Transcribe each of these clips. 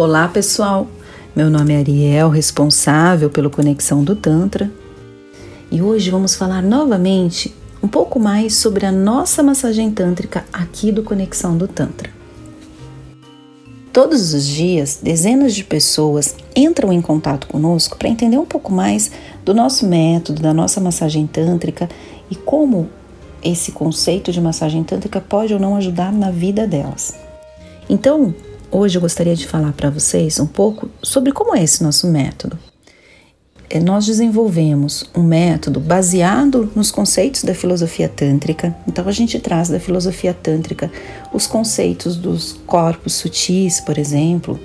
Olá, pessoal. Meu nome é Ariel, responsável pelo Conexão do Tantra. E hoje vamos falar novamente um pouco mais sobre a nossa massagem tântrica aqui do Conexão do Tantra. Todos os dias, dezenas de pessoas entram em contato conosco para entender um pouco mais do nosso método, da nossa massagem tântrica e como esse conceito de massagem tântrica pode ou não ajudar na vida delas. Então, hoje eu gostaria de falar para vocês um pouco sobre como é esse nosso método. É, nós desenvolvemos um método baseado nos conceitos da filosofia tântrica. Então, a gente traz da filosofia tântrica os conceitos dos corpos sutis, por exemplo,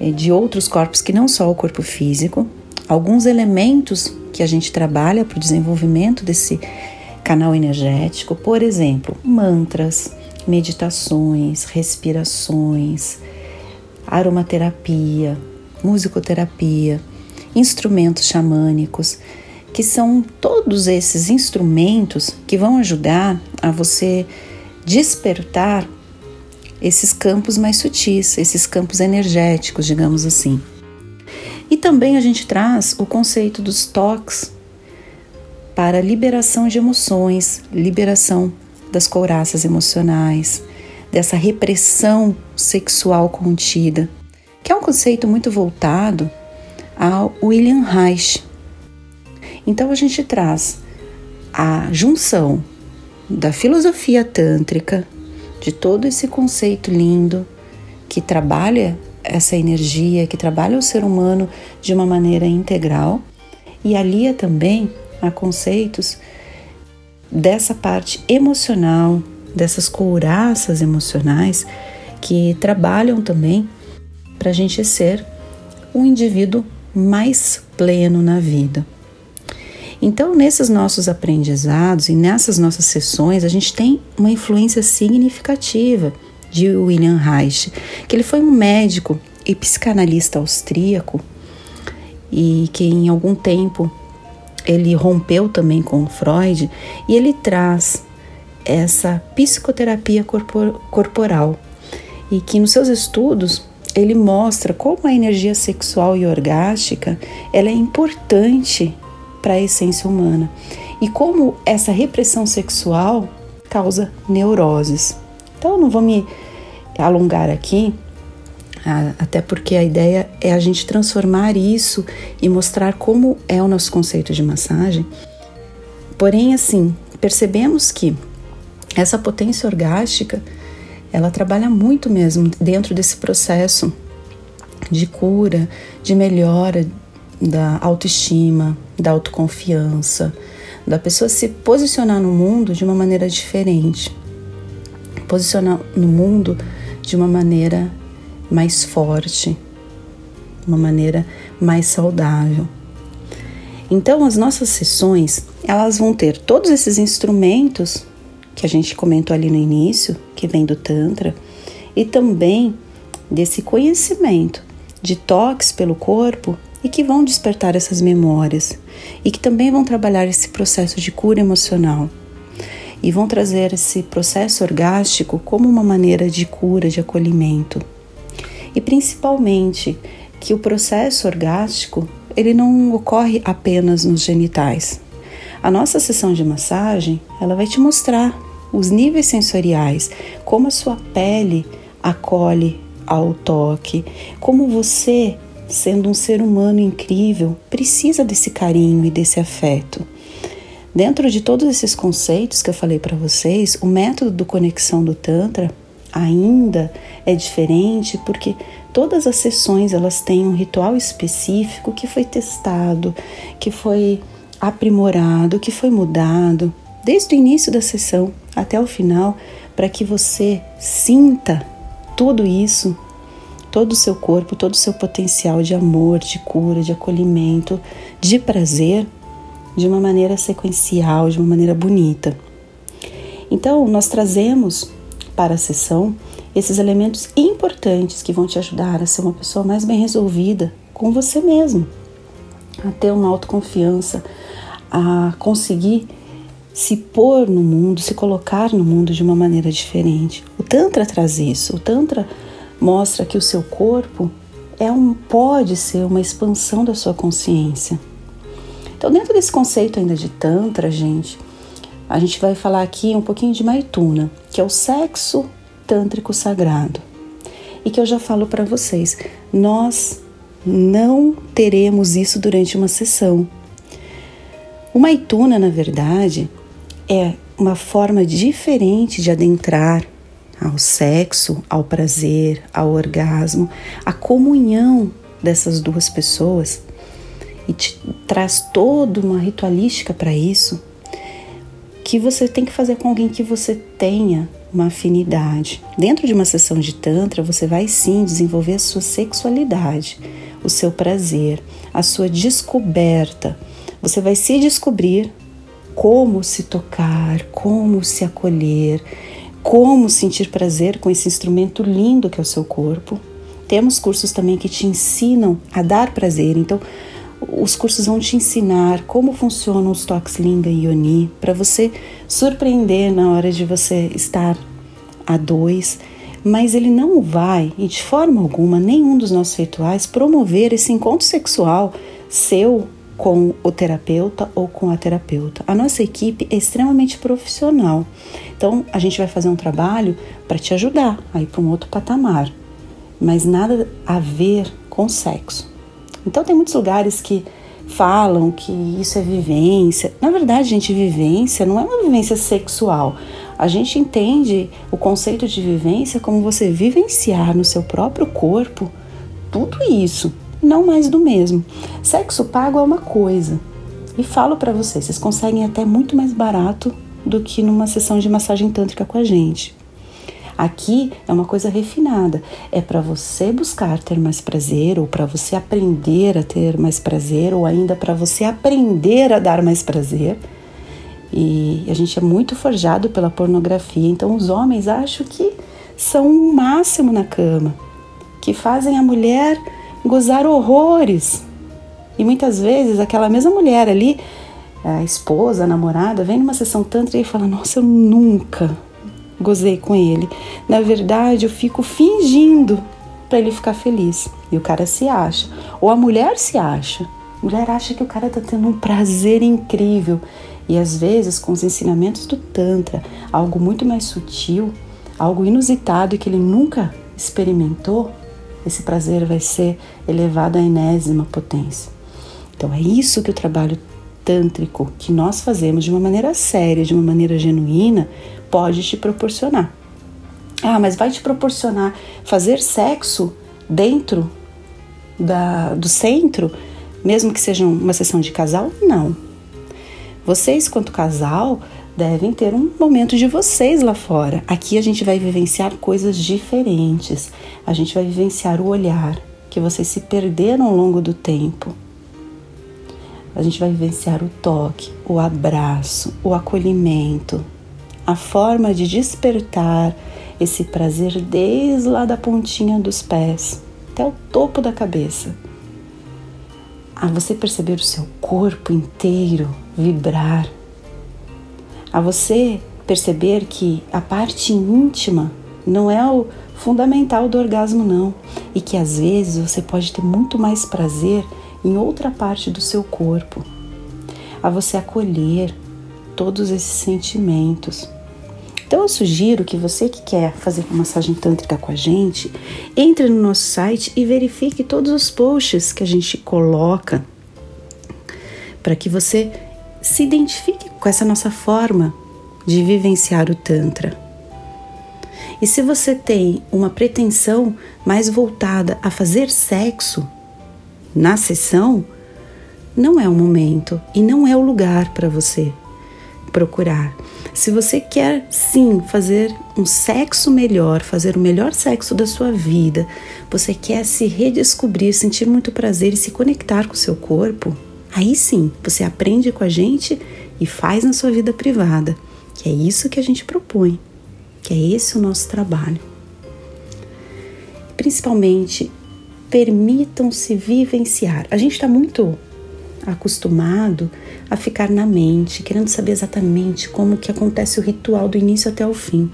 é, de outros corpos que não só o corpo físico, alguns elementos que a gente trabalha para o desenvolvimento desse canal energético, por exemplo, mantras, meditações, respirações, aromaterapia, musicoterapia, instrumentos xamânicos, que são todos esses instrumentos que vão ajudar a você despertar esses campos mais sutis, esses campos energéticos, digamos assim. E também a gente traz o conceito dos toques para liberação de emoções, liberação das couraças emocionais, dessa repressão sexual contida, que é um conceito muito voltado ao William Reich. Então a gente traz a junção da filosofia tântrica, de todo esse conceito lindo que trabalha essa energia, que trabalha o ser humano de uma maneira integral e alia também a conceitos dessa parte emocional, dessas couraças emocionais que trabalham também para a gente ser um indivíduo mais pleno na vida. Então, nesses nossos aprendizados e nessas nossas sessões, a gente tem uma influência significativa de William Reich, que ele foi um médico e psicanalista austríaco e que em algum tempo ele rompeu também com Freud e ele traz essa psicoterapia corpor corporal e que nos seus estudos ele mostra como a energia sexual e orgástica ela é importante para a essência humana e como essa repressão sexual causa neuroses. Então, eu não vou me alongar aqui, até porque a ideia é a gente transformar isso e mostrar como é o nosso conceito de massagem. Porém, assim, percebemos que essa potência orgástica ela trabalha muito mesmo dentro desse processo de cura, de melhora da autoestima, da autoconfiança, da pessoa se posicionar no mundo de uma maneira diferente, posicionar no mundo de uma maneira mais forte, uma maneira mais saudável. Então, as nossas sessões, elas vão ter todos esses instrumentos que a gente comentou ali no início, que vem do Tantra, e também desse conhecimento de toques pelo corpo e que vão despertar essas memórias e que também vão trabalhar esse processo de cura emocional e vão trazer esse processo orgástico como uma maneira de cura, de acolhimento. E principalmente que o processo orgástico ele não ocorre apenas nos genitais. A nossa sessão de massagem, ela vai te mostrar os níveis sensoriais, como a sua pele acolhe ao toque, como você, sendo um ser humano incrível, precisa desse carinho e desse afeto. Dentro de todos esses conceitos que eu falei para vocês, o método do conexão do Tantra ainda é diferente porque todas as sessões elas têm um ritual específico que foi testado, que foi aprimorado, que foi mudado desde o início da sessão até o final, para que você sinta tudo isso, todo o seu corpo, todo o seu potencial de amor, de cura, de acolhimento, de prazer, de uma maneira sequencial, de uma maneira bonita. Então, nós trazemos para a sessão esses elementos importantes que vão te ajudar a ser uma pessoa mais bem resolvida com você mesmo, a ter uma autoconfiança, a conseguir se pôr no mundo, se colocar no mundo de uma maneira diferente. O Tantra traz isso. O Tantra mostra que o seu corpo é um pode ser uma expansão da sua consciência. Então, dentro desse conceito ainda de tantra, gente, a gente vai falar aqui um pouquinho de Maituna, que é o sexo tântrico sagrado. E que eu já falo para vocês, nós não teremos isso durante uma sessão. O Maituna, na verdade, é uma forma diferente de adentrar ao sexo, ao prazer, ao orgasmo, a comunhão dessas duas pessoas e te traz toda uma ritualística para isso que você tem que fazer com alguém que você tenha uma afinidade. Dentro de uma sessão de tantra, você vai sim desenvolver a sua sexualidade, o seu prazer, a sua descoberta. Você vai se descobrir como se tocar, como se acolher, como sentir prazer com esse instrumento lindo que é o seu corpo. Temos cursos também que te ensinam a dar prazer. Então, os cursos vão te ensinar como funcionam os toques Linga e Yoni para você surpreender na hora de você estar a dois. Mas ele não vai, e de forma alguma, nenhum dos nossos rituais promover esse encontro sexual seu com o terapeuta ou com a terapeuta. A nossa equipe é extremamente profissional. Então, a gente vai fazer um trabalho para te ajudar a ir para um outro patamar, mas nada a ver com sexo. Então, tem muitos lugares que falam que isso é vivência. Na verdade, gente, vivência não é uma vivência sexual. A gente entende o conceito de vivência como você vivenciar no seu próprio corpo tudo isso não mais do mesmo. Sexo pago é uma coisa. E falo para vocês, vocês conseguem até muito mais barato do que numa sessão de massagem tântrica com a gente. Aqui é uma coisa refinada, é para você buscar ter mais prazer ou para você aprender a ter mais prazer ou ainda para você aprender a dar mais prazer. E a gente é muito forjado pela pornografia, então os homens acham que são o máximo na cama, que fazem a mulher gozar horrores. E muitas vezes aquela mesma mulher ali, a esposa, a namorada, vem numa sessão tantra e fala: Nossa, eu nunca gozei com ele. Na verdade, eu fico fingindo para ele ficar feliz. E o cara se acha. Ou a mulher se acha. A mulher acha que o cara tá tendo um prazer incrível. E às vezes, com os ensinamentos do Tantra, algo muito mais sutil, algo inusitado que ele nunca experimentou, esse prazer vai ser elevado à enésima potência. Então é isso que o trabalho tântrico que nós fazemos de uma maneira séria, de uma maneira genuína, pode te proporcionar. Ah, mas vai te proporcionar fazer sexo dentro da, do centro, mesmo que seja uma sessão de casal? Não. Vocês, quanto casal, devem ter um momento de vocês lá fora. Aqui a gente vai vivenciar coisas diferentes. A gente vai vivenciar o olhar que vocês se perderam ao longo do tempo. A gente vai vivenciar o toque, o abraço, o acolhimento, a forma de despertar esse prazer desde lá da pontinha dos pés até o topo da cabeça. A você perceber o seu corpo inteiro vibrar a você perceber que a parte íntima não é o fundamental do orgasmo, não, e que às vezes você pode ter muito mais prazer em outra parte do seu corpo. A você acolher todos esses sentimentos. Então eu sugiro que você que quer fazer uma massagem tântrica com a gente, entre no nosso site e verifique todos os posts que a gente coloca para que você se identifique com essa nossa forma de vivenciar o Tantra. E se você tem uma pretensão mais voltada a fazer sexo na sessão, não é o momento e não é o lugar para você procurar. Se você quer sim fazer um sexo melhor, fazer o melhor sexo da sua vida, você quer se redescobrir, sentir muito prazer e se conectar com o seu corpo, Aí sim, você aprende com a gente e faz na sua vida privada, que é isso que a gente propõe, que é esse o nosso trabalho. Principalmente, permitam-se vivenciar. A gente está muito acostumado a ficar na mente, querendo saber exatamente como que acontece o ritual do início até o fim.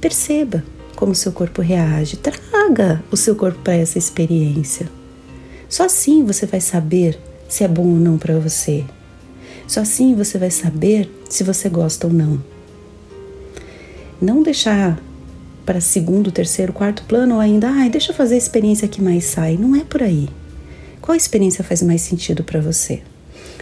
Perceba como seu corpo reage. Traga o seu corpo para essa experiência. Só assim você vai saber se é bom ou não para você. Só assim você vai saber se você gosta ou não. Não deixar para segundo, terceiro, quarto plano ou ainda, ai, deixa eu fazer a experiência que mais sai. Não é por aí. Qual experiência faz mais sentido para você?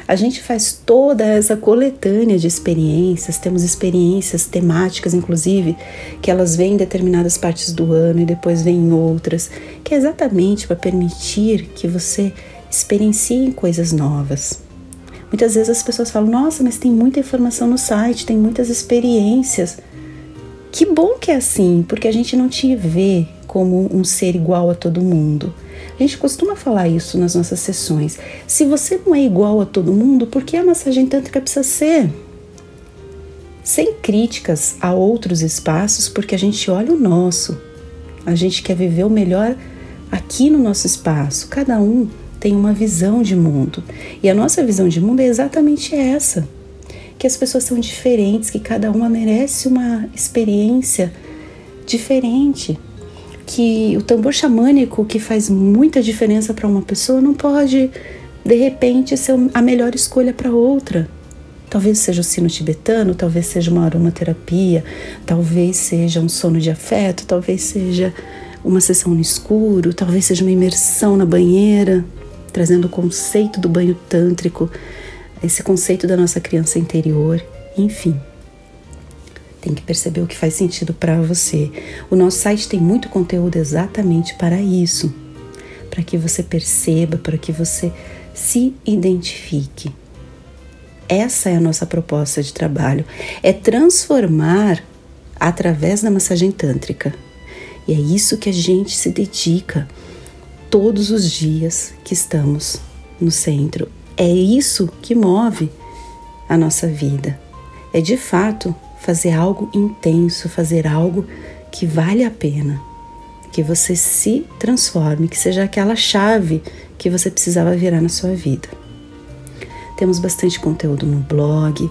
A gente faz toda essa coletânea de experiências, temos experiências temáticas, inclusive, que elas vêm em determinadas partes do ano e depois vêm em outras, que é exatamente para permitir que você experiencie coisas novas. Muitas vezes as pessoas falam: Nossa, mas tem muita informação no site, tem muitas experiências. Que bom que é assim, porque a gente não te vê como um ser igual a todo mundo. A gente costuma falar isso nas nossas sessões. Se você não é igual a todo mundo, por que a massagem tântrica precisa ser? Sem críticas a outros espaços, porque a gente olha o nosso. A gente quer viver o melhor aqui no nosso espaço. Cada um tem uma visão de mundo. E a nossa visão de mundo é exatamente essa que as pessoas são diferentes, que cada uma merece uma experiência diferente, que o tambor xamânico que faz muita diferença para uma pessoa não pode de repente ser a melhor escolha para outra. Talvez seja o sino tibetano, talvez seja uma aromaterapia, talvez seja um sono de afeto, talvez seja uma sessão no escuro, talvez seja uma imersão na banheira, trazendo o conceito do banho tântrico esse conceito da nossa criança interior, enfim. Tem que perceber o que faz sentido para você. O nosso site tem muito conteúdo exatamente para isso, para que você perceba, para que você se identifique. Essa é a nossa proposta de trabalho, é transformar através da massagem tântrica. E é isso que a gente se dedica todos os dias que estamos no centro é isso que move a nossa vida. É de fato fazer algo intenso, fazer algo que vale a pena, que você se transforme, que seja aquela chave que você precisava virar na sua vida. Temos bastante conteúdo no blog.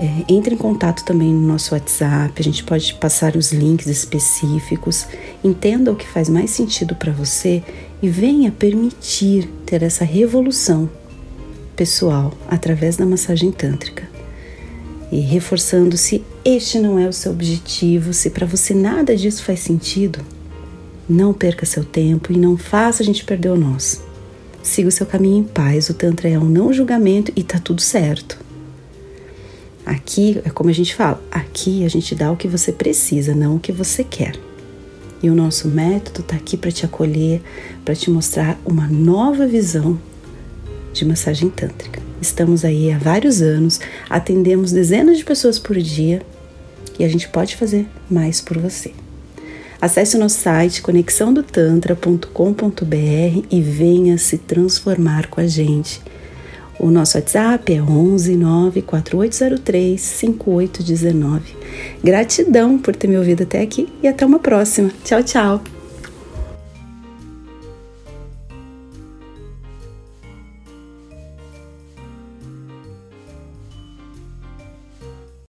É, entre em contato também no nosso WhatsApp, a gente pode passar os links específicos. Entenda o que faz mais sentido para você e venha permitir ter essa revolução pessoal através da massagem tântrica. E reforçando se este não é o seu objetivo, se para você nada disso faz sentido, não perca seu tempo e não faça a gente perder o nosso. Siga o seu caminho em paz, o Tantra é um não julgamento e tá tudo certo. Aqui é como a gente fala, aqui a gente dá o que você precisa, não o que você quer. E o nosso método está aqui para te acolher, para te mostrar uma nova visão de massagem tântrica. Estamos aí há vários anos, atendemos dezenas de pessoas por dia e a gente pode fazer mais por você. Acesse o nosso site conexãodotantra.com.br e venha se transformar com a gente. O nosso WhatsApp é 11 94803 5819. Gratidão por ter me ouvido até aqui e até uma próxima. Tchau, tchau!